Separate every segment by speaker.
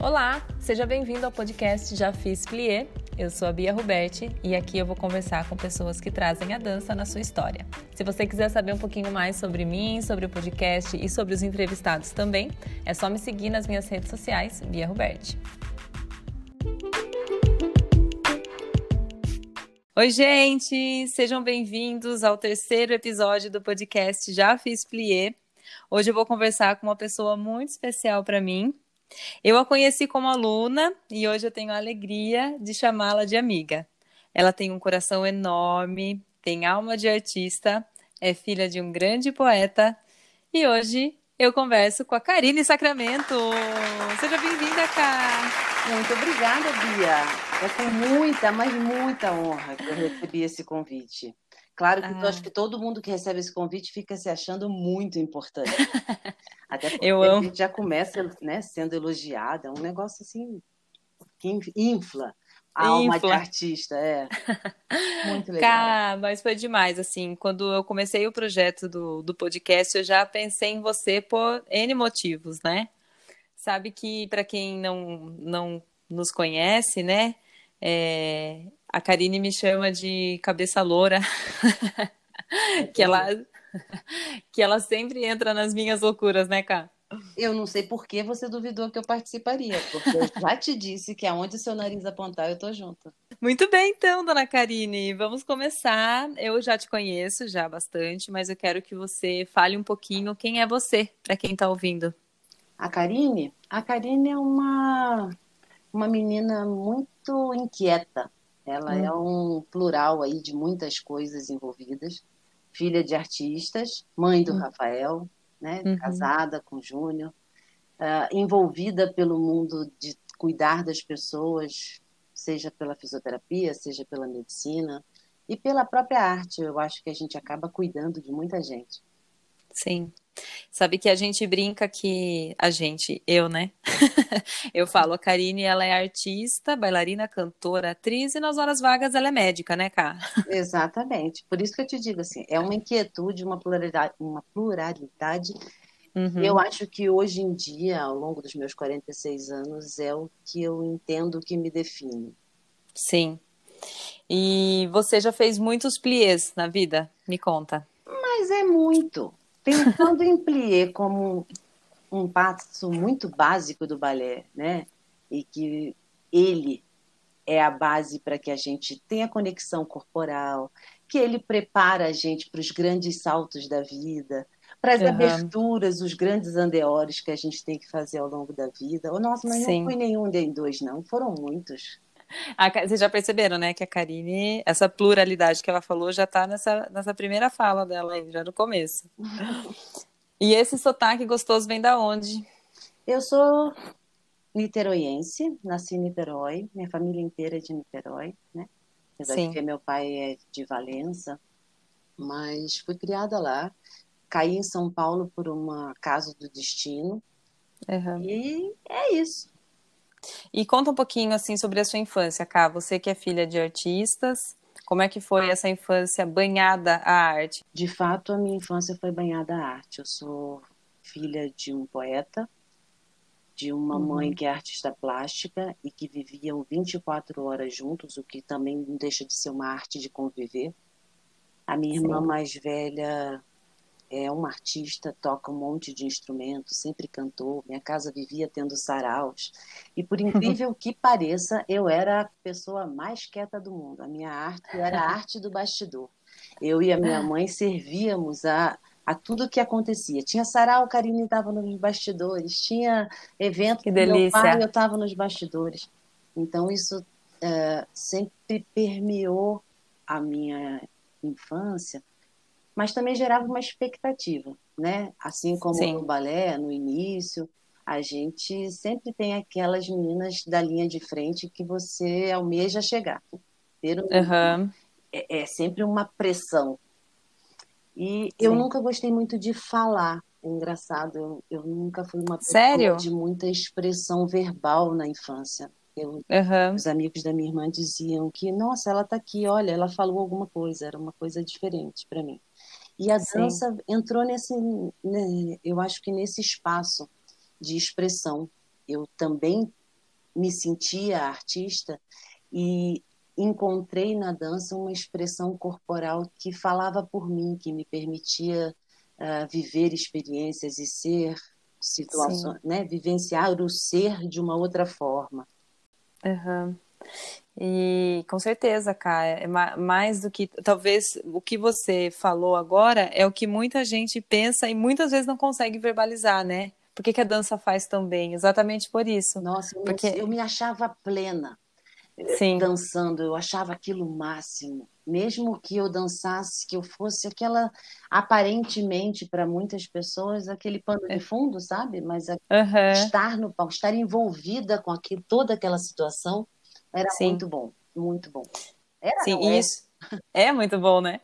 Speaker 1: Olá, seja bem-vindo ao podcast Já Fiz Plié. Eu sou a Bia Ruberti e aqui eu vou conversar com pessoas que trazem a dança na sua história. Se você quiser saber um pouquinho mais sobre mim, sobre o podcast e sobre os entrevistados também, é só me seguir nas minhas redes sociais, Bia Ruberti. Oi, gente! Sejam bem-vindos ao terceiro episódio do podcast Já Fiz Plié. Hoje eu vou conversar com uma pessoa muito especial para mim, eu a conheci como aluna e hoje eu tenho a alegria de chamá-la de amiga. Ela tem um coração enorme, tem alma de artista, é filha de um grande poeta e hoje eu converso com a Karine Sacramento. Seja bem-vinda, Cá.
Speaker 2: Muito obrigada, Bia. É com muita, mas muita honra que eu recebi esse convite. Claro que ah. eu acho que todo mundo que recebe esse convite fica se achando muito importante. Até porque eu amo. a gente já começa né, sendo elogiada, um negócio assim que infla a alma infla. de artista, é. Muito legal.
Speaker 1: Cá, mas foi demais, assim, quando eu comecei o projeto do, do podcast, eu já pensei em você por N motivos, né? Sabe que, para quem não, não nos conhece, né, é, a Karine me chama de cabeça loura, que ela que ela sempre entra nas minhas loucuras, né, Cá?
Speaker 2: Eu não sei por que você duvidou que eu participaria, porque eu já te disse que aonde seu nariz apontar, eu tô junto.
Speaker 1: Muito bem, então, dona Karine, vamos começar. Eu já te conheço já bastante, mas eu quero que você fale um pouquinho quem é você, para quem está ouvindo.
Speaker 2: A Karine? A Karine é uma, uma menina muito inquieta, ela hum. é um plural aí de muitas coisas envolvidas. Filha de artistas, mãe do hum. Rafael, né, uhum. casada com Júnior, uh, envolvida pelo mundo de cuidar das pessoas, seja pela fisioterapia, seja pela medicina e pela própria arte. Eu acho que a gente acaba cuidando de muita gente.
Speaker 1: Sim. Sabe que a gente brinca que a gente, eu, né? eu falo, a Karine, ela é artista, bailarina, cantora, atriz e nas horas vagas ela é médica, né, Cá?
Speaker 2: Exatamente. Por isso que eu te digo assim, é uma inquietude, uma pluralidade, uma pluralidade. Uhum. Eu acho que hoje em dia, ao longo dos meus 46 anos, é o que eu entendo que me define.
Speaker 1: Sim. E você já fez muitos pliés na vida? Me conta.
Speaker 2: Mas é muito. Pensando em plié como um passo muito básico do balé, né? E que ele é a base para que a gente tenha conexão corporal, que ele prepara a gente para os grandes saltos da vida, para as uhum. aberturas, os grandes andeores que a gente tem que fazer ao longo da vida. Oh, nossa, mas Sim. não foi nenhum nem dois, não, foram muitos.
Speaker 1: A, vocês já perceberam, né, que a Karine, essa pluralidade que ela falou já está nessa, nessa primeira fala dela aí, já no começo. e esse sotaque gostoso vem da onde?
Speaker 2: Eu sou niteroiense, nasci em Niterói, minha família inteira é de Niterói, né? Apesar Sim. de que meu pai é de Valença, mas fui criada lá. Caí em São Paulo por uma casa do destino. Uhum. E é isso.
Speaker 1: E conta um pouquinho assim sobre a sua infância, Cá. Você que é filha de artistas, como é que foi essa infância banhada à arte?
Speaker 2: De fato, a minha infância foi banhada à arte. Eu sou filha de um poeta, de uma uhum. mãe que é artista plástica e que viviam 24 horas juntos, o que também não deixa de ser uma arte de conviver. A minha Sim. irmã mais velha é uma artista, toca um monte de instrumentos, sempre cantou. Minha casa vivia tendo saraus. E por incrível que pareça, eu era a pessoa mais quieta do mundo. A minha arte era a arte do bastidor. Eu e a minha mãe servíamos a, a tudo que acontecia. Tinha sarau, Karine estava nos bastidores. Tinha evento que delícia. meu pai, eu estava nos bastidores. Então isso uh, sempre permeou a minha infância mas também gerava uma expectativa, né? Assim como Sim. no balé, no início, a gente sempre tem aquelas meninas da linha de frente que você almeja chegar. Ter um, uhum. é, é, sempre uma pressão. E Sim. eu nunca gostei muito de falar. É engraçado, eu, eu nunca fui uma pessoa
Speaker 1: Sério?
Speaker 2: de muita expressão verbal na infância. Eu, uhum. Os amigos da minha irmã diziam que, nossa, ela está aqui, olha, ela falou alguma coisa, era uma coisa diferente para mim. E a Sim. dança entrou nesse, né, eu acho que nesse espaço de expressão. Eu também me sentia artista e encontrei na dança uma expressão corporal que falava por mim, que me permitia uh, viver experiências e ser situações, né, vivenciar o ser de uma outra forma.
Speaker 1: Uhum. E com certeza, Cá, é mais do que talvez o que você falou agora é o que muita gente pensa e muitas vezes não consegue verbalizar, né? Por que, que a dança faz tão bem? Exatamente por isso.
Speaker 2: Nossa,
Speaker 1: porque
Speaker 2: eu me achava plena
Speaker 1: Sim.
Speaker 2: dançando, eu achava aquilo o máximo. Mesmo que eu dançasse, que eu fosse aquela, aparentemente, para muitas pessoas, aquele pano de é. fundo, sabe? Mas
Speaker 1: uhum.
Speaker 2: estar no palco, estar envolvida com aquilo, toda aquela situação, era Sim. muito bom, muito bom. Era,
Speaker 1: Sim,
Speaker 2: é?
Speaker 1: isso. É muito bom, né?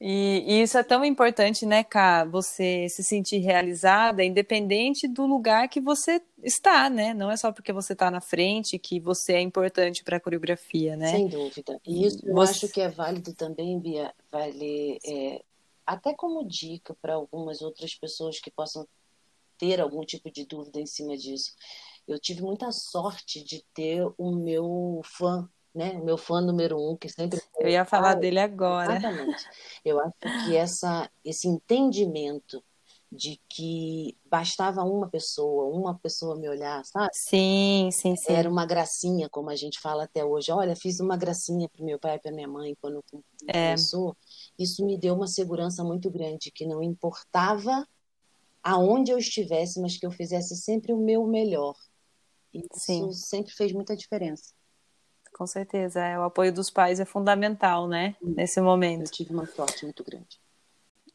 Speaker 1: E, e, isso é tão importante, né, Ká? Você se sentir realizada, independente do lugar que você está, né? Não é só porque você está na frente que você é importante para a coreografia, né?
Speaker 2: Sem dúvida. E isso eu acho que é válido também, Bia, vale é, até como dica para algumas outras pessoas que possam ter algum tipo de dúvida em cima disso. Eu tive muita sorte de ter o meu fã né? O meu fã número um, que sempre.
Speaker 1: Eu ia falar dele agora.
Speaker 2: Exatamente. Eu acho que essa, esse entendimento de que bastava uma pessoa, uma pessoa me olhar, sabe?
Speaker 1: Sim, sim, sim.
Speaker 2: Era uma gracinha, como a gente fala até hoje. Olha, fiz uma gracinha para meu pai e para minha mãe quando é. começou. Isso me deu uma segurança muito grande, que não importava aonde eu estivesse, mas que eu fizesse sempre o meu melhor. Isso sim. sempre fez muita diferença
Speaker 1: com certeza. É, o apoio dos pais é fundamental, né? Nesse momento.
Speaker 2: Eu tive uma sorte muito grande.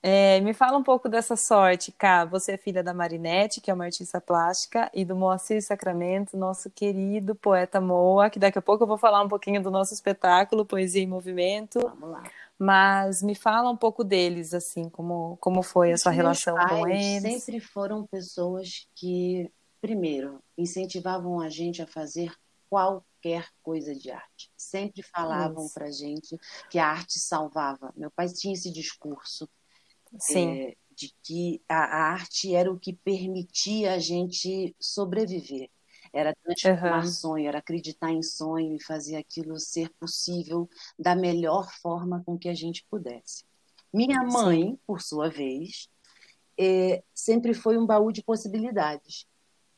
Speaker 1: É, me fala um pouco dessa sorte, Cá. Você é filha da Marinette, que é uma artista plástica, e do Moacir Sacramento, nosso querido poeta Moa, que daqui a pouco eu vou falar um pouquinho do nosso espetáculo, Poesia em Movimento.
Speaker 2: Vamos lá.
Speaker 1: Mas me fala um pouco deles, assim, como, como foi a sua relação com eles.
Speaker 2: sempre foram pessoas que, primeiro, incentivavam a gente a fazer qualquer coisa de arte. Sempre falavam para gente que a arte salvava. Meu pai tinha esse discurso é, de que a, a, arte era o que permitia a gente sobreviver. Era transformar uhum. sonho, era acreditar em sonho e fazer aquilo ser possível da melhor forma com que a gente pudesse. Minha mãe, Sim. por sua vez, é, sempre foi um baú de possibilidades.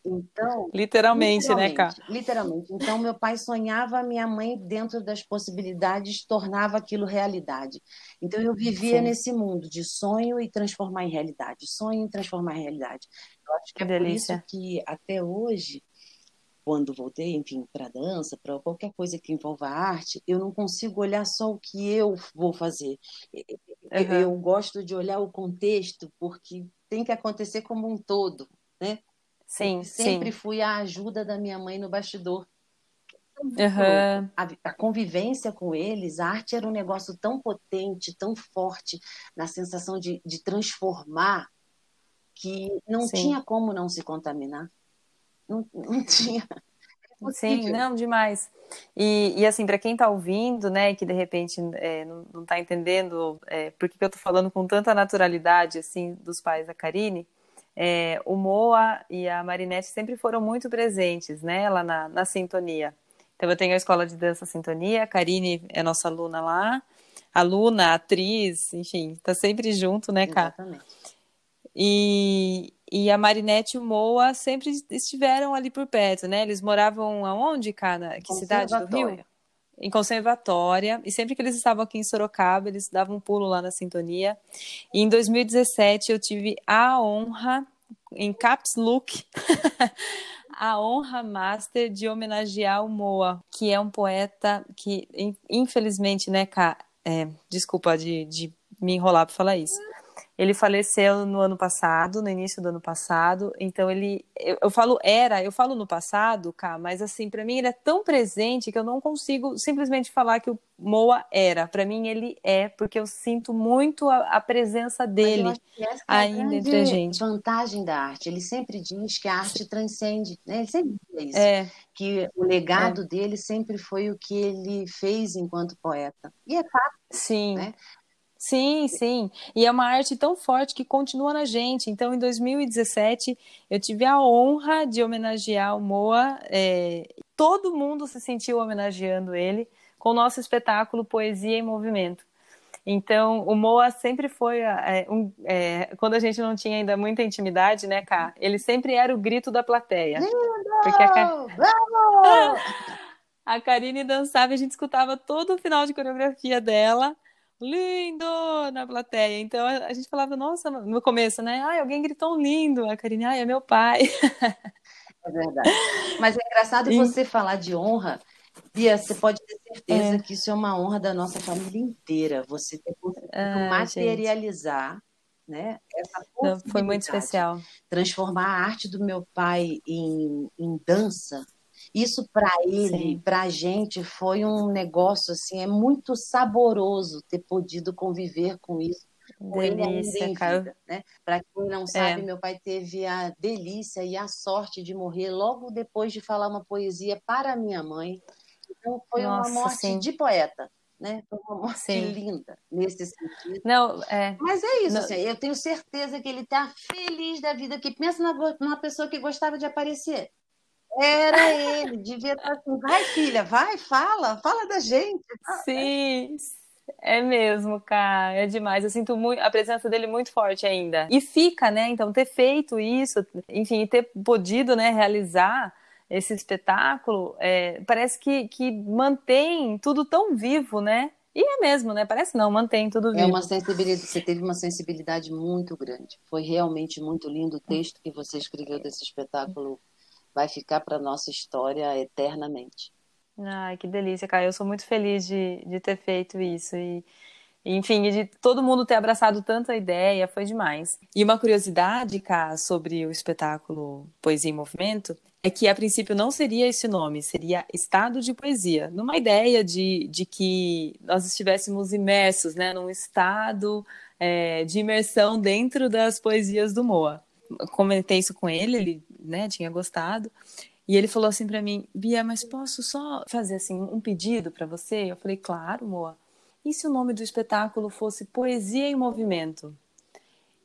Speaker 2: Então,
Speaker 1: literalmente, literalmente, né, Cá?
Speaker 2: Literalmente. Então, meu pai sonhava, minha mãe, dentro das possibilidades, tornava aquilo realidade. Então, eu vivia Sim. nesse mundo de sonho e transformar em realidade, sonho e transformar em realidade. Eu acho que, que é delícia. por isso que até hoje, quando voltei, enfim, para dança, para qualquer coisa que envolva arte, eu não consigo olhar só o que eu vou fazer. Uhum. Eu gosto de olhar o contexto, porque tem que acontecer como um todo, né?
Speaker 1: Sim,
Speaker 2: sempre
Speaker 1: sim.
Speaker 2: fui a ajuda da minha mãe no bastidor.
Speaker 1: Uhum.
Speaker 2: A, a, convivência com eles, a arte era um negócio tão potente, tão forte, na sensação de, de transformar, que não Sim. tinha como não se contaminar. Não, não tinha.
Speaker 1: É Sim, não, demais. E, e assim, para quem está ouvindo, né, que de repente é, não está entendendo é, por que, que eu estou falando com tanta naturalidade, assim, dos pais da Karine, é, o Moa e a Marinette sempre foram muito presentes, né, lá na, na Sintonia. Então eu tenho a escola de dança Sintonia, a Karine é nossa aluna lá, aluna, atriz, enfim, tá sempre junto, né, Cá?
Speaker 2: Exatamente.
Speaker 1: E, e a Marinette e o Moa sempre estiveram ali por perto, né? Eles moravam aonde, Cá? Que cidade do Rio? Em Conservatória. E sempre que eles estavam aqui em Sorocaba, eles davam um pulo lá na Sintonia. E em 2017 eu tive a honra, em Caps Look, a honra master de homenagear o Moa, que é um poeta que, infelizmente, né, Cá? É, desculpa de, de me enrolar para falar isso. Ele faleceu no ano passado, no início do ano passado. Então ele, eu, eu falo era, eu falo no passado, cá, mas assim para mim ele é tão presente que eu não consigo simplesmente falar que o Moa era. Para mim ele é, porque eu sinto muito a, a presença dele
Speaker 2: é ainda entre a gente. Vantagem da arte. Ele sempre diz que a arte transcende. Né? Ele sempre diz isso.
Speaker 1: É.
Speaker 2: Que o legado é. dele sempre foi o que ele fez enquanto poeta. E é fato.
Speaker 1: Sim.
Speaker 2: Né?
Speaker 1: Sim, sim. E é uma arte tão forte que continua na gente. Então, em 2017, eu tive a honra de homenagear o Moa. É... Todo mundo se sentiu homenageando ele com o nosso espetáculo Poesia em Movimento. Então, o Moa sempre foi, é, um, é, quando a gente não tinha ainda muita intimidade, né, Cá? Ele sempre era o grito da plateia.
Speaker 2: Lindo! Porque a,
Speaker 1: a Karine dançava e a gente escutava todo o final de coreografia dela lindo na plateia. Então a gente falava, nossa, no começo, né? Ai, alguém gritou um lindo. A Karine, ai, é meu pai.
Speaker 2: É verdade. Mas é engraçado e... você falar de honra. Bia, você pode ter certeza é. que isso é uma honra da nossa família inteira. Você ter conseguido ah, materializar né, essa
Speaker 1: Não, Foi muito especial.
Speaker 2: Transformar a arte do meu pai em, em dança isso para ele, para a gente, foi um negócio assim, é muito saboroso ter podido conviver com isso. Com delícia, ele vida, né? Para quem não sabe, é. meu pai teve a delícia e a sorte de morrer logo depois de falar uma poesia para minha mãe. Então foi Nossa, uma morte sim. de poeta. Né? Foi uma morte Sim. linda nesse sentido.
Speaker 1: Não, é...
Speaker 2: Mas é isso, assim, eu tenho certeza que ele está feliz da vida, que pensa na, numa pessoa que gostava de aparecer. Era ele, devia estar assim, vai filha, vai, fala, fala da gente.
Speaker 1: Sim, é mesmo, cara, é demais. Eu sinto muito, a presença dele muito forte ainda. E fica, né? Então, ter feito isso, enfim, ter podido, né, realizar esse espetáculo, é, parece que, que mantém tudo tão vivo, né? E é mesmo, né? Parece não, mantém tudo vivo.
Speaker 2: É uma sensibilidade, você teve uma sensibilidade muito grande. Foi realmente muito lindo o texto que você escreveu desse espetáculo vai ficar para nossa história eternamente.
Speaker 1: Ai, que delícia, cara. Eu sou muito feliz de, de ter feito isso. E, enfim, de todo mundo ter abraçado tanto a ideia, foi demais. E uma curiosidade, cá, sobre o espetáculo Poesia em Movimento, é que a princípio não seria esse nome, seria Estado de Poesia, numa ideia de, de que nós estivéssemos imersos, né, num estado é, de imersão dentro das poesias do Moa. Comentei isso com ele, ele né, tinha gostado. E ele falou assim para mim, Bia, mas posso só fazer assim um pedido para você? Eu falei, claro, Moa. E se o nome do espetáculo fosse Poesia em Movimento?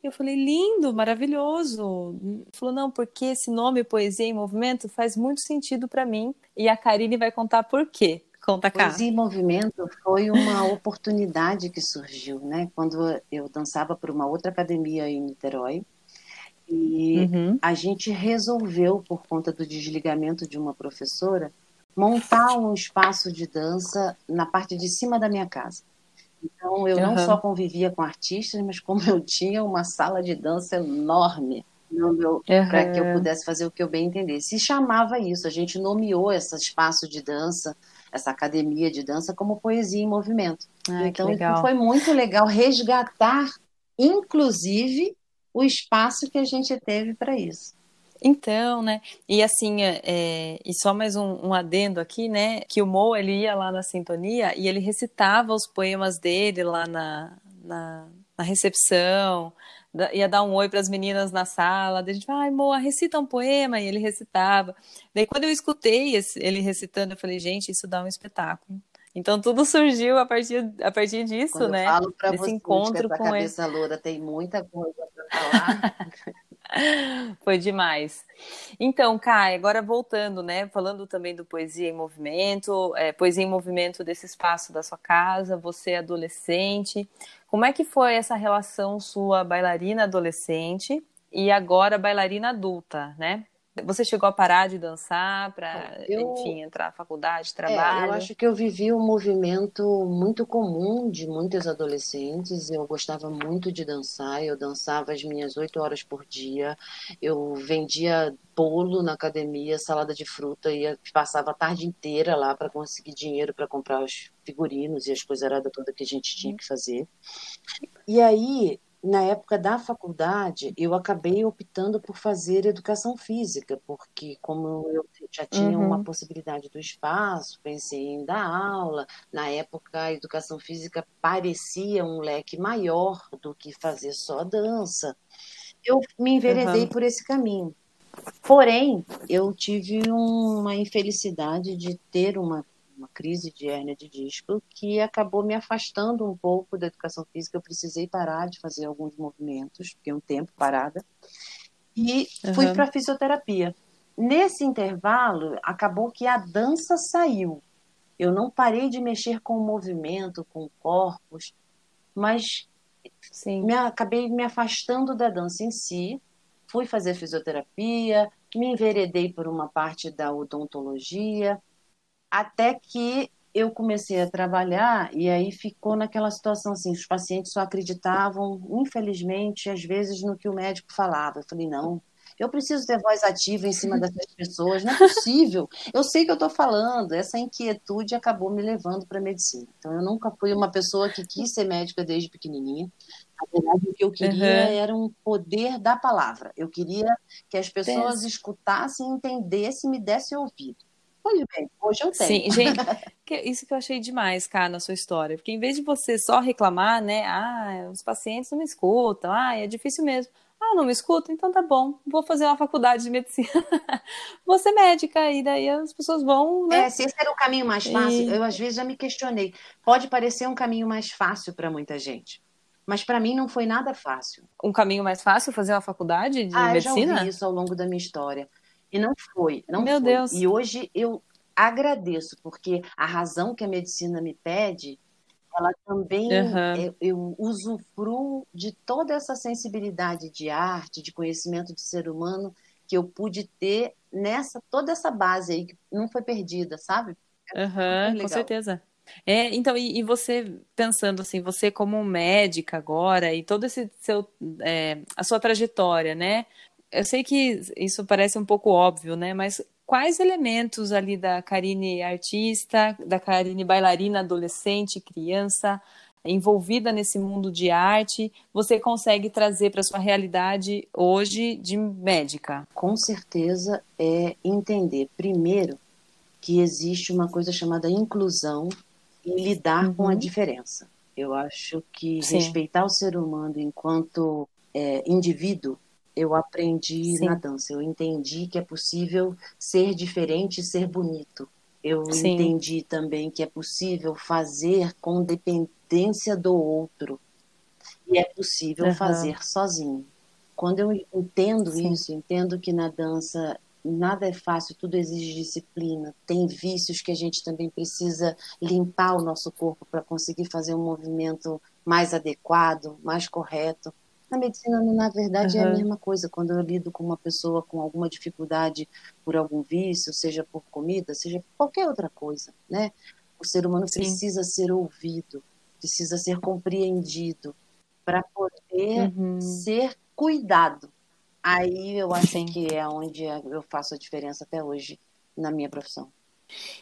Speaker 1: Eu falei, lindo, maravilhoso. Ele falou, não, porque esse nome Poesia em Movimento faz muito sentido para mim. E a Karine vai contar por quê. Conta cá.
Speaker 2: Poesia em Movimento foi uma oportunidade que surgiu, né? Quando eu dançava por uma outra academia em Niterói, e uhum. a gente resolveu, por conta do desligamento de uma professora, montar um espaço de dança na parte de cima da minha casa. Então, eu uhum. não só convivia com artistas, mas como eu tinha uma sala de dança enorme uhum. para que eu pudesse fazer o que eu bem entendesse. Se chamava isso, a gente nomeou esse espaço de dança, essa academia de dança, como Poesia em Movimento.
Speaker 1: Ai,
Speaker 2: então,
Speaker 1: foi
Speaker 2: muito legal resgatar, inclusive, o espaço que a gente teve para isso.
Speaker 1: Então, né? E assim, é, é, e só mais um, um, adendo aqui, né? Que o Mo ele ia lá na sintonia e ele recitava os poemas dele lá na, na, na recepção, da, ia dar um oi para as meninas na sala. Daí a gente fala, ai, Moa, recita um poema, e ele recitava. Daí quando eu escutei esse, ele recitando, eu falei, gente, isso dá um espetáculo. Então tudo surgiu a partir, a partir disso,
Speaker 2: Quando
Speaker 1: né?
Speaker 2: Eu falo para você encontro que com cabeça ele. loura tem muita coisa para falar.
Speaker 1: Foi demais. Então, Kai, agora voltando, né? Falando também do Poesia em Movimento, é, Poesia em Movimento desse espaço da sua casa, você adolescente. Como é que foi essa relação sua bailarina adolescente e agora bailarina adulta, né? Você chegou a parar de dançar para, enfim, entrar na faculdade, trabalho?
Speaker 2: É, eu acho que eu vivi um movimento muito comum de muitos adolescentes. Eu gostava muito de dançar, eu dançava as minhas oito horas por dia. Eu vendia bolo na academia, salada de fruta, e passava a tarde inteira lá para conseguir dinheiro para comprar os figurinos e as coisaradas toda que a gente tinha que fazer. E aí na época da faculdade, eu acabei optando por fazer educação física, porque como eu já tinha uhum. uma possibilidade do espaço, pensei em dar aula. Na época, a educação física parecia um leque maior do que fazer só dança. Eu me enveredei uhum. por esse caminho. Porém, eu tive uma infelicidade de ter uma uma crise de hérnia de disco que acabou me afastando um pouco da educação física. Eu precisei parar de fazer alguns movimentos, fiquei um tempo parada, e uhum. fui para fisioterapia. Nesse intervalo, acabou que a dança saiu. Eu não parei de mexer com o movimento, com corpos, mas me, acabei me afastando da dança em si. Fui fazer fisioterapia, me enveredei por uma parte da odontologia, até que eu comecei a trabalhar e aí ficou naquela situação assim, os pacientes só acreditavam, infelizmente, às vezes no que o médico falava. Eu falei, não, eu preciso ter voz ativa em cima dessas pessoas, não é possível. Eu sei que eu estou falando, essa inquietude acabou me levando para a medicina. Então, eu nunca fui uma pessoa que quis ser médica desde pequenininha. Na verdade, o que eu queria uhum. era um poder da palavra. Eu queria que as pessoas Pensa. escutassem, entendessem, me dessem ouvido. Hoje eu tenho.
Speaker 1: Sim, gente, isso que eu achei demais, cara, na sua história. Porque em vez de você só reclamar, né? Ah, os pacientes não me escutam, ah, é difícil mesmo. Ah, não me escuta? Então tá bom, vou fazer uma faculdade de medicina. vou ser médica, e daí as pessoas vão. Né?
Speaker 2: É, se esse era o caminho mais fácil, e... eu às vezes já me questionei. Pode parecer um caminho mais fácil para muita gente. Mas para mim não foi nada fácil.
Speaker 1: Um caminho mais fácil fazer uma faculdade de
Speaker 2: ah,
Speaker 1: medicina?
Speaker 2: Eu já ouvi isso ao longo da minha história. E não foi, não
Speaker 1: Meu
Speaker 2: foi.
Speaker 1: Deus.
Speaker 2: E hoje eu agradeço, porque a razão que a medicina me pede, ela também, uhum. eu, eu usufruo de toda essa sensibilidade de arte, de conhecimento do ser humano que eu pude ter nessa, toda essa base aí, que não foi perdida, sabe?
Speaker 1: uhum, com certeza. É, então, e, e, você pensando assim, você como médica agora e todo esse seu, é, a sua trajetória, né? Eu sei que isso parece um pouco óbvio, né? Mas quais elementos ali da Karine artista, da Karine bailarina, adolescente, criança, envolvida nesse mundo de arte, você consegue trazer para sua realidade hoje de médica?
Speaker 2: Com certeza é entender primeiro que existe uma coisa chamada inclusão e lidar uhum. com a uhum. diferença. Eu acho que Sim. respeitar o ser humano enquanto é, indivíduo eu aprendi Sim. na dança. Eu entendi que é possível ser diferente e ser bonito. Eu Sim. entendi também que é possível fazer com dependência do outro. E é possível uhum. fazer sozinho. Quando eu entendo Sim. isso, entendo que na dança nada é fácil, tudo exige disciplina. Tem vícios que a gente também precisa limpar o nosso corpo para conseguir fazer um movimento mais adequado, mais correto. Na medicina, na verdade, uhum. é a mesma coisa. Quando eu lido com uma pessoa com alguma dificuldade por algum vício, seja por comida, seja por qualquer outra coisa, né? O ser humano Sim. precisa ser ouvido, precisa ser compreendido para poder uhum. ser cuidado. Aí eu acho Sim. que é onde eu faço a diferença até hoje na minha profissão.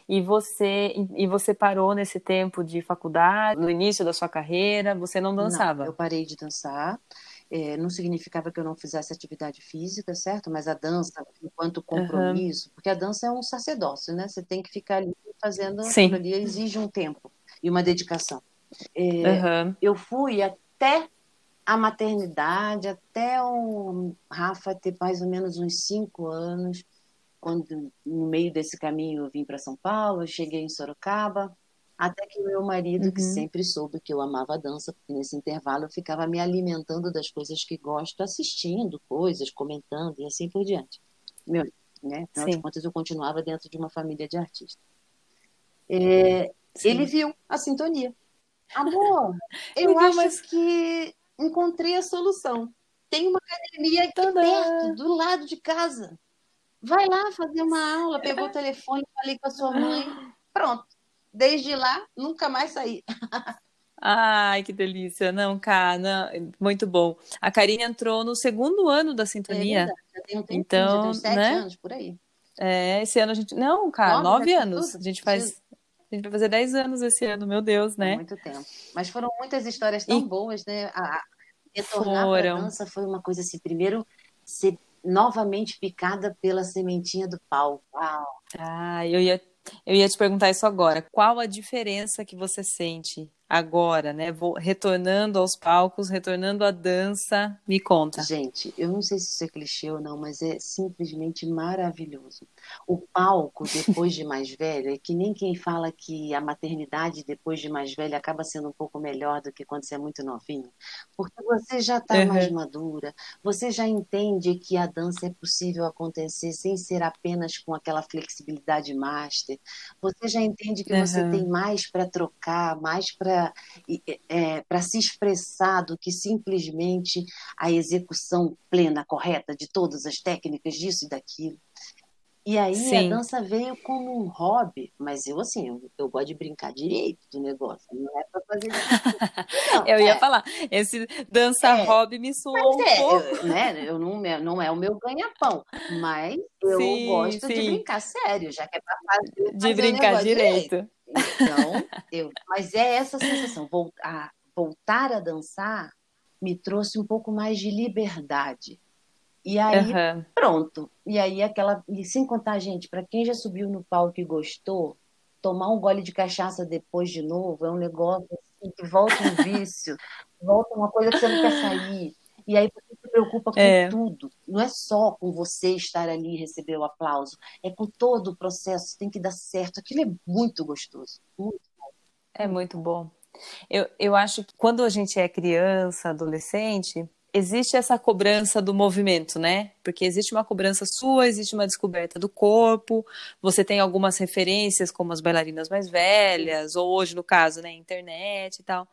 Speaker 1: E você e você parou nesse tempo de faculdade, no início da sua carreira, você não dançava?
Speaker 2: Não, eu parei de dançar. É, não significava que eu não fizesse atividade física, certo? Mas a dança, enquanto compromisso, uhum. porque a dança é um sacerdócio, né? Você tem que ficar ali fazendo
Speaker 1: Sim.
Speaker 2: aquilo ali, exige um tempo e uma dedicação. É,
Speaker 1: uhum.
Speaker 2: Eu fui até a maternidade, até o Rafa ter mais ou menos uns cinco anos, quando no meio desse caminho eu vim para São Paulo, cheguei em Sorocaba, até que meu marido, uhum. que sempre soube que eu amava a dança, porque nesse intervalo eu ficava me alimentando das coisas que gosto, assistindo coisas, comentando e assim por diante. Meu, né? Afinal Sim. de contas, eu continuava dentro de uma família de artistas. É, ele viu a sintonia. Amor, eu acho mas... que encontrei a solução. Tem uma academia aqui Tadã. perto, do lado de casa. Vai lá fazer uma aula. Pegou o telefone, falei com a sua mãe. Pronto desde lá, nunca mais saí.
Speaker 1: Ai, que delícia. Não, cara, muito bom. A Karine entrou no segundo ano da sintonia. É
Speaker 2: já tem um tempinho, então, já tem sete né? anos por aí.
Speaker 1: É, esse ano a gente. Não, cara, nove, nove anos. Tudo. A gente faz. A gente vai fazer dez anos esse ano, meu Deus, né?
Speaker 2: muito tempo. Mas foram muitas histórias tão e... boas, né? A, retornar para a dança foi uma coisa assim, primeiro ser novamente picada pela sementinha do pau. Uau!
Speaker 1: Ah, eu ia eu ia te perguntar isso agora. Qual a diferença que você sente agora, né? Vou retornando aos palcos, retornando à dança. Me conta.
Speaker 2: Gente, eu não sei se isso é clichê ou não, mas é simplesmente maravilhoso. O palco, depois de mais velho, é que nem quem fala que a maternidade depois de mais velha acaba sendo um pouco melhor do que quando você é muito novinho. Porque você já está uhum. mais madura, você já entende que a dança é possível acontecer sem ser apenas com aquela flexibilidade master. Você já entende que uhum. você tem mais para trocar, mais para é, para se expressar do que simplesmente a execução plena, correta de todas as técnicas disso e daquilo. E aí Sim. a dança veio como um hobby, mas eu assim, eu, eu gosto de brincar direito do negócio, não é para fazer
Speaker 1: não, Eu ia é. falar, esse dança é, hobby me soou um é, pouco.
Speaker 2: Eu, né, eu não, não é o meu ganha-pão, mas eu sim, gosto sim. de brincar sério, já que é para fazer,
Speaker 1: de fazer brincar direito. direito.
Speaker 2: Então, eu, mas é essa sensação, voltar, voltar a dançar me trouxe um pouco mais de liberdade. E aí, uhum. pronto. E aí, aquela. E sem contar, gente, para quem já subiu no palco e gostou, tomar um gole de cachaça depois de novo é um negócio assim, que volta um vício, volta uma coisa que você não quer sair. E aí você preocupa com é. tudo. Não é só com você estar ali e receber o aplauso, é com todo o processo, tem que dar certo. Aquilo é muito gostoso. Muito.
Speaker 1: É muito bom. Eu, eu acho que quando a gente é criança, adolescente, existe essa cobrança do movimento, né? Porque existe uma cobrança sua, existe uma descoberta do corpo, você tem algumas referências, como as bailarinas mais velhas, ou hoje, no caso, né, internet e tal.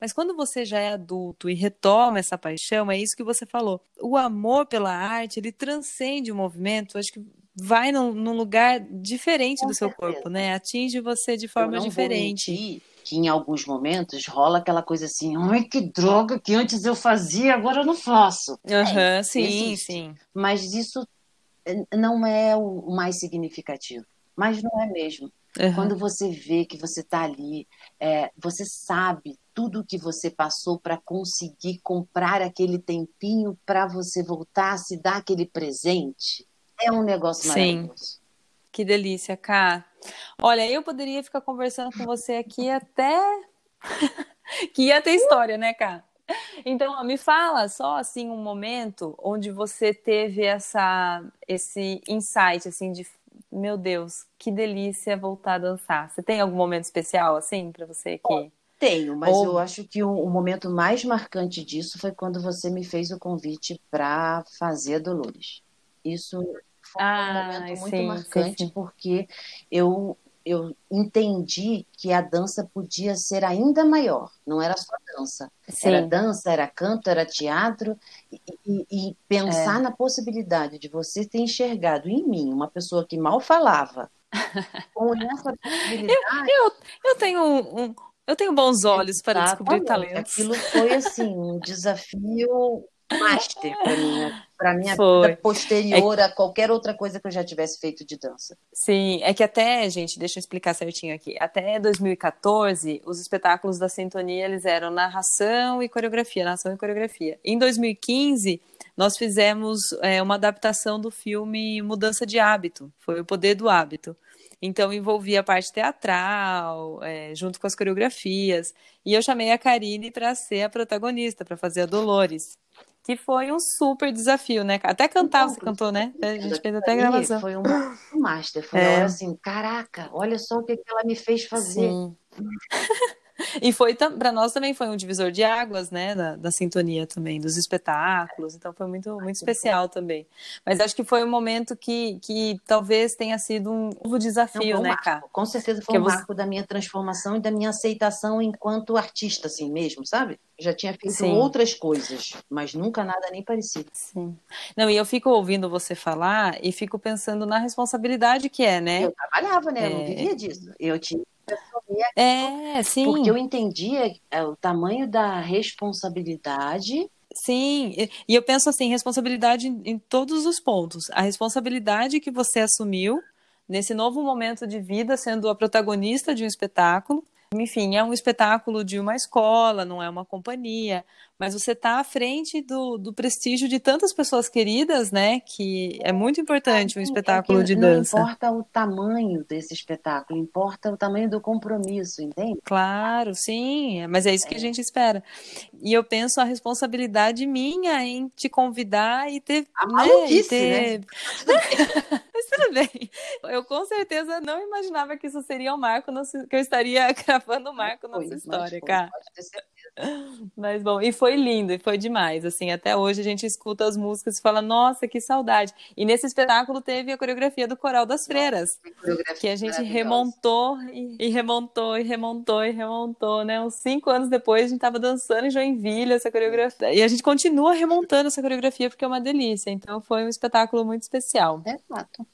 Speaker 1: Mas quando você já é adulto e retoma essa paixão, é isso que você falou. O amor pela arte, ele transcende o movimento, acho que vai num, num lugar diferente Com do certeza. seu corpo, né? Atinge você de forma diferente
Speaker 2: que em alguns momentos rola aquela coisa assim, ai que droga que antes eu fazia, agora eu não faço.
Speaker 1: Uhum, é, sim, existe. sim.
Speaker 2: Mas isso eh, não é o mais significativo. Mas não é mesmo. Uhum. Quando você vê que você está ali, é, você sabe tudo que você passou para conseguir comprar aquele tempinho para você voltar a se dar aquele presente, é um negócio maravilhoso. Sim.
Speaker 1: Que delícia, Cá. Olha, eu poderia ficar conversando com você aqui até que ia ter história, né, Cá? Então, me fala só assim um momento onde você teve essa esse insight assim de meu Deus, que delícia voltar a dançar. Você tem algum momento especial assim para você que
Speaker 2: tenho, mas Ou... eu acho que o, o, momento mais marcante disso foi quando você me fez o convite para fazer a Dolores. Isso foi ah, um momento muito sim, marcante sim, sim. porque eu eu entendi que a dança podia ser ainda maior, não era só dança. Sim. Era dança, era canto, era teatro, e, e, e pensar é. na possibilidade de você ter enxergado em mim uma pessoa que mal falava, com essa possibilidade.
Speaker 1: Eu, eu, eu tenho um, eu tenho bons olhos para descobrir talentos.
Speaker 2: Aquilo foi assim um desafio master para mim, para minha Foi. vida posterior é... a qualquer outra coisa que eu já tivesse feito de dança.
Speaker 1: Sim, é que até, gente, deixa eu explicar certinho aqui. Até 2014, os espetáculos da Sintonia eles eram narração e coreografia, narração e coreografia. Em 2015, nós fizemos é, uma adaptação do filme Mudança de Hábito, foi o Poder do Hábito. Então envolvia a parte teatral, é, junto com as coreografias. E eu chamei a Karine para ser a protagonista, para fazer a Dolores que foi um super desafio, né? Até cantar você cantou, né? A gente fez até gravação.
Speaker 2: Foi um master, foi é. assim, caraca, olha só o que ela me fez fazer. Sim.
Speaker 1: E foi para nós também foi um divisor de águas, né, da, da, sintonia também, dos espetáculos. Então foi muito muito especial também. Mas acho que foi um momento que, que talvez tenha sido um novo desafio,
Speaker 2: Não, um
Speaker 1: né,
Speaker 2: Cá? Com certeza foi que um marco da minha transformação e da minha aceitação enquanto artista, assim mesmo, sabe? Já tinha feito Sim. outras coisas, mas nunca nada nem parecido.
Speaker 1: Sim. Não, e eu fico ouvindo você falar e fico pensando na responsabilidade que é, né?
Speaker 2: Eu trabalhava, né? É... Eu não vivia disso. Eu tinha
Speaker 1: é, sim.
Speaker 2: Porque eu entendia é, o tamanho da responsabilidade.
Speaker 1: Sim, e eu penso assim, responsabilidade em todos os pontos. A responsabilidade que você assumiu nesse novo momento de vida, sendo a protagonista de um espetáculo, enfim, é um espetáculo de uma escola, não é uma companhia, mas você está à frente do, do prestígio de tantas pessoas queridas, né? Que é muito importante um é espetáculo é de dança.
Speaker 2: Não importa o tamanho desse espetáculo, importa o tamanho do compromisso, entende?
Speaker 1: Claro, sim, mas é isso que a é. gente espera. E eu penso a responsabilidade minha em te convidar e ter.
Speaker 2: A né, maluquice, ter... né?
Speaker 1: tudo bem. Eu com certeza não imaginava que isso seria um marco, no... que eu estaria gravando um marco na sua história, foi, cara. Pode ter certeza. Mas bom, e foi lindo, e foi demais. Assim, até hoje a gente escuta as músicas e fala, nossa, que saudade. E nesse espetáculo teve a coreografia do Coral das Freiras, que a gente remontou e, e, remontou e remontou e remontou, né? Uns cinco anos depois a gente estava dançando em Joinville essa coreografia. E a gente continua remontando essa coreografia porque é uma delícia. Então foi um espetáculo muito especial.
Speaker 2: Fato.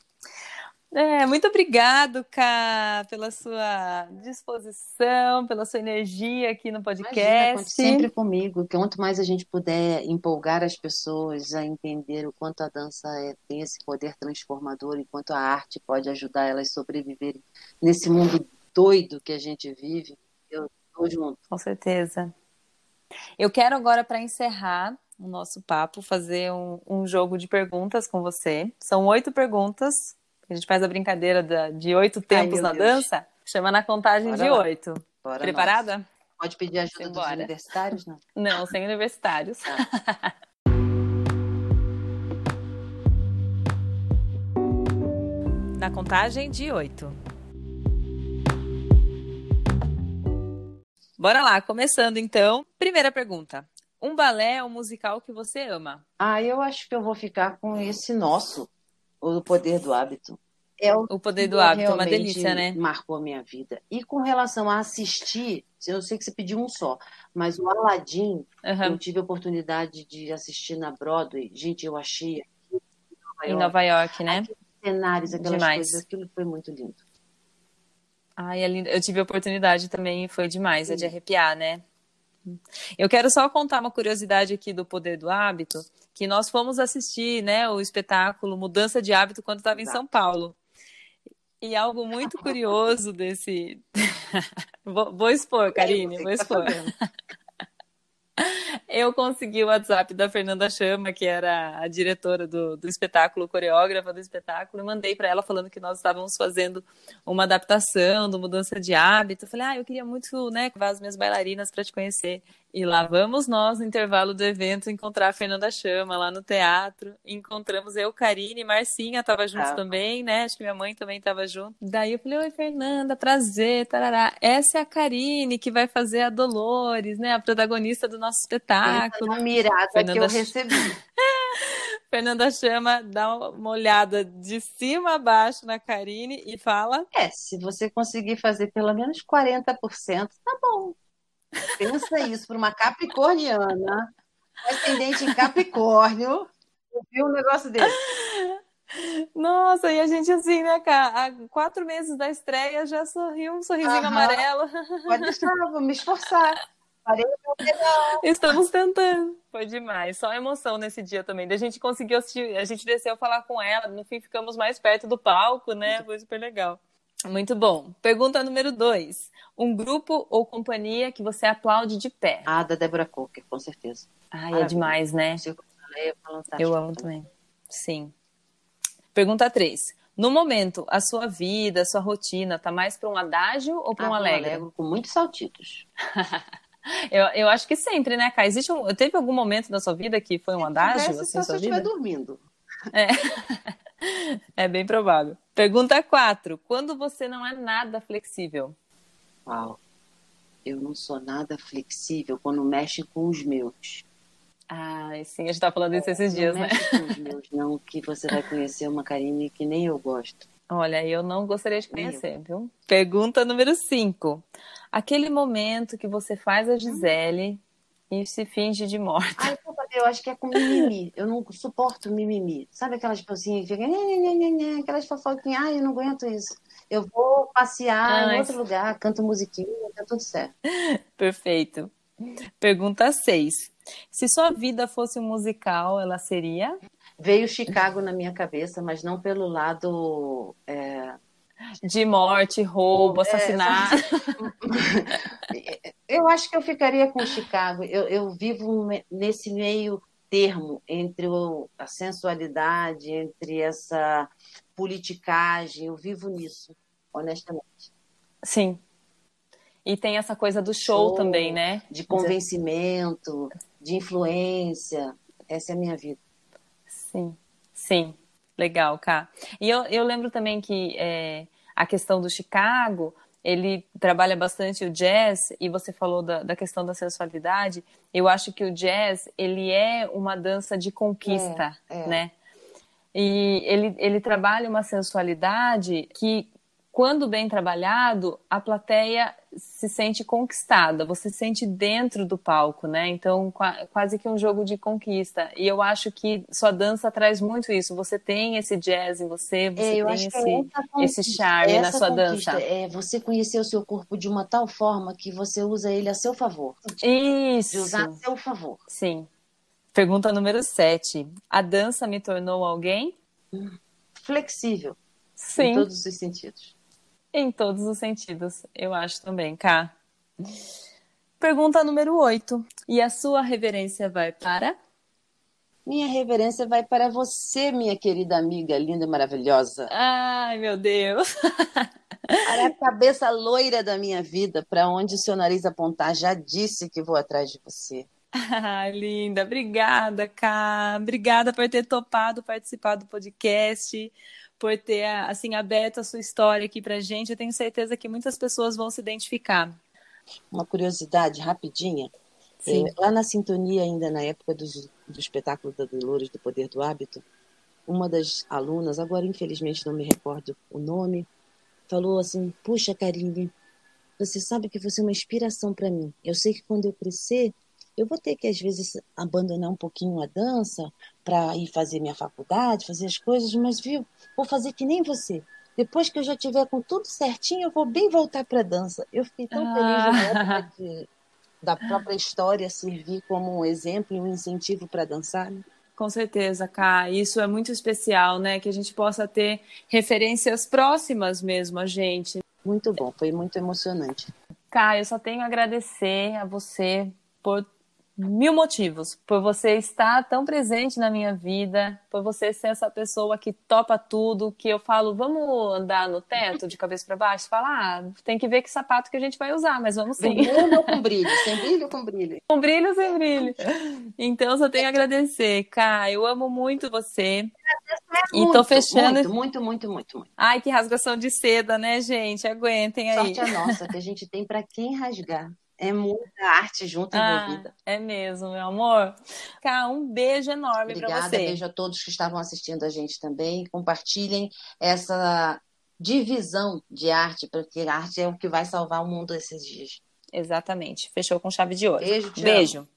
Speaker 1: É, muito obrigado, Ká, pela sua disposição, pela sua energia aqui no podcast. Imagina,
Speaker 2: sempre comigo. Quanto mais a gente puder empolgar as pessoas a entender o quanto a dança é, tem esse poder transformador e quanto a arte pode ajudar elas a sobreviverem nesse mundo doido que a gente vive, eu estou junto.
Speaker 1: Com certeza. Eu quero agora, para encerrar o nosso papo, fazer um, um jogo de perguntas com você. São oito perguntas a gente faz a brincadeira da, de oito tempos Ai, na Deus. dança, chama na contagem Bora de lá. oito. Bora Preparada?
Speaker 2: Nós. Pode pedir ajuda Simbora. dos universitários, não? Não,
Speaker 1: sem universitários. Tá. na contagem de oito. Bora lá, começando então. Primeira pergunta. Um balé é um musical que você ama?
Speaker 2: Ah, eu acho que eu vou ficar com esse nosso, o Poder do Hábito. É o,
Speaker 1: o Poder do Hábito, é uma delícia, né?
Speaker 2: Marcou a minha vida. E com relação a assistir, eu sei que você pediu um só, mas o Aladdin, uhum. eu tive a oportunidade de assistir na Broadway. Gente, eu achei
Speaker 1: em Nova York, né?
Speaker 2: Aqueles cenários, aquelas demais. coisas, aquilo foi muito lindo.
Speaker 1: Ai, é lindo. Eu tive a oportunidade também, foi demais, Sim. é de arrepiar, né? Eu quero só contar uma curiosidade aqui do Poder do Hábito, que nós fomos assistir, né, o espetáculo Mudança de Hábito quando estava em São Paulo. E algo muito curioso desse. vou, vou, expor, Karine, vou tá expor. Eu consegui o WhatsApp da Fernanda Chama, que era a diretora do, do espetáculo, coreógrafa do espetáculo, e mandei para ela falando que nós estávamos fazendo uma adaptação, de mudança de hábito. Eu falei, ah, eu queria muito, né, levar as minhas bailarinas para te conhecer. E lá vamos nós, no intervalo do evento, encontrar a Fernanda Chama lá no teatro. Encontramos eu, Karine, Marcinha estava junto ah. também, né? Acho que minha mãe também estava junto. Daí eu falei, oi, Fernanda, prazer, tarará. Essa é a Karine que vai fazer a Dolores, né? A protagonista do nosso espetáculo.
Speaker 2: Essa mirada Fernanda... que eu recebi.
Speaker 1: Fernanda chama, dá uma olhada de cima a baixo na Karine e fala.
Speaker 2: É, se você conseguir fazer pelo menos 40%, tá bom. Pensa isso para uma capricorniana, ascendente em Capricórnio, ouviu um negócio desse.
Speaker 1: Nossa, e a gente assim, né, cara? Há quatro meses da estreia já sorriu um sorrisinho Aham. amarelo.
Speaker 2: Pode deixar, vou me esforçar.
Speaker 1: Estamos tentando. Foi demais. Só emoção nesse dia também. Da gente conseguiu assistir, a gente desceu falar com ela, no fim ficamos mais perto do palco, né? Foi super legal. Muito bom. Pergunta número dois. Um grupo ou companhia que você aplaude de pé?
Speaker 2: Ah, da Débora Coker, com certeza.
Speaker 1: Ai, é demais, né? Eu amo também. Sim. Pergunta três. No momento, a sua vida, a sua rotina, tá mais para um adágio ou para ah, um alegre? alegre?
Speaker 2: Com muitos saltitos.
Speaker 1: eu, eu acho que sempre, né, Kai? Existe um, teve algum momento da sua vida que foi um adágio?
Speaker 2: Assim, se você estiver dormindo.
Speaker 1: É. é bem provável. Pergunta 4. Quando você não é nada flexível?
Speaker 2: Uau. Eu não sou nada flexível quando mexe com os meus.
Speaker 1: Ah, sim, a gente tá falando isso esses dias,
Speaker 2: não
Speaker 1: né?
Speaker 2: Mexe com os meus, não, que você vai conhecer uma Karine que nem eu gosto.
Speaker 1: Olha, eu não gostaria de conhecer, viu? Pergunta número 5. Aquele momento que você faz a Gisele e se finge de morta.
Speaker 2: Ai, eu acho que é com mimimi. Eu não suporto mimimi. Sabe aquelas pessoas que ficam, aquelas fofoquinhas, ai, eu não aguento isso. Eu vou passear ai. em outro lugar, canto musiquinha, tá tudo certo.
Speaker 1: Perfeito. Pergunta 6. Se sua vida fosse um musical, ela seria?
Speaker 2: Veio Chicago na minha cabeça, mas não pelo lado. É...
Speaker 1: de morte, roubo, é, assassinato.
Speaker 2: É, eu acho que eu ficaria com Chicago. Eu, eu vivo nesse meio termo entre o, a sensualidade, entre essa politicagem. Eu vivo nisso, honestamente.
Speaker 1: Sim. E tem essa coisa do show, show também, né?
Speaker 2: De convencimento, de influência. Essa é a minha vida.
Speaker 1: Sim, sim. Legal, Cá. E eu, eu lembro também que é, a questão do Chicago, ele trabalha bastante o jazz, e você falou da, da, questão da sensualidade, eu acho que o jazz, ele é uma dança de conquista, é, é. né? E ele, ele trabalha uma sensualidade que quando bem trabalhado, a plateia se sente conquistada, você se sente dentro do palco, né? Então, quase que um jogo de conquista. E eu acho que sua dança traz muito isso. Você tem esse jazz em você, você é, tem esse, é esse charme na sua dança.
Speaker 2: É você conhecer o seu corpo de uma tal forma que você usa ele a seu favor.
Speaker 1: Isso.
Speaker 2: De usar a seu favor.
Speaker 1: Sim. Pergunta número 7. A dança me tornou alguém?
Speaker 2: Flexível.
Speaker 1: Sim.
Speaker 2: Em todos os sentidos.
Speaker 1: Em todos os sentidos, eu acho também, Cá. Pergunta número 8. E a sua reverência vai para?
Speaker 2: Minha reverência vai para você, minha querida amiga, linda e maravilhosa.
Speaker 1: Ai, meu Deus.
Speaker 2: para a cabeça loira da minha vida, para onde o seu nariz apontar, já disse que vou atrás de você.
Speaker 1: Ah, linda, obrigada, Cá. Obrigada por ter topado participar do podcast por ter assim aberto a sua história aqui para gente. Eu tenho certeza que muitas pessoas vão se identificar.
Speaker 2: Uma curiosidade rapidinha. É, lá na sintonia, ainda na época do, do espetáculo da Dolores do Poder do Hábito, uma das alunas, agora infelizmente não me recordo o nome, falou assim: Puxa, Karine, você sabe que você é uma inspiração para mim. Eu sei que quando eu crescer, eu vou ter que, às vezes, abandonar um pouquinho a dança para ir fazer minha faculdade, fazer as coisas, mas viu, vou fazer que nem você. Depois que eu já tiver com tudo certinho, eu vou bem voltar para a dança. Eu fiquei tão ah. feliz na de, da própria história servir como um exemplo e um incentivo para dançar. Né?
Speaker 1: Com certeza, Ká. Isso é muito especial, né? Que a gente possa ter referências próximas mesmo a gente.
Speaker 2: Muito bom, foi muito emocionante.
Speaker 1: Ká, eu só tenho a agradecer a você por mil motivos por você estar tão presente na minha vida, por você ser essa pessoa que topa tudo, que eu falo, vamos andar no teto de cabeça para baixo? Fala, ah, tem que ver que sapato que a gente vai usar, mas vamos sim.
Speaker 2: Com brilho ou com brilho? Sem brilho ou com brilho?
Speaker 1: Com brilho ou sem brilho. Então, só tenho a agradecer. Cá, eu amo muito você.
Speaker 2: e muito, tô fechando. Muito, muito, muito, muito, muito.
Speaker 1: Ai, que rasgação de seda, né, gente? Aguentem aí.
Speaker 2: Sorte é nossa, que a gente tem para quem rasgar. É muita arte junto ah, envolvida.
Speaker 1: É mesmo, meu amor. Cá, um beijo enorme para você. Obrigada,
Speaker 2: beijo a todos que estavam assistindo a gente também. Compartilhem essa divisão de arte, porque a arte é o que vai salvar o mundo esses dias.
Speaker 1: Exatamente. Fechou com chave de ouro.
Speaker 2: Beijo,
Speaker 1: Beijo.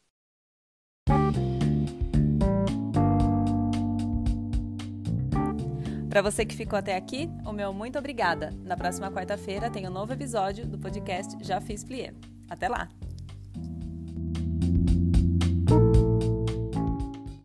Speaker 1: Para você que ficou até aqui, o meu muito obrigada. Na próxima quarta-feira tem um novo episódio do podcast Já Fiz Plié. Até lá!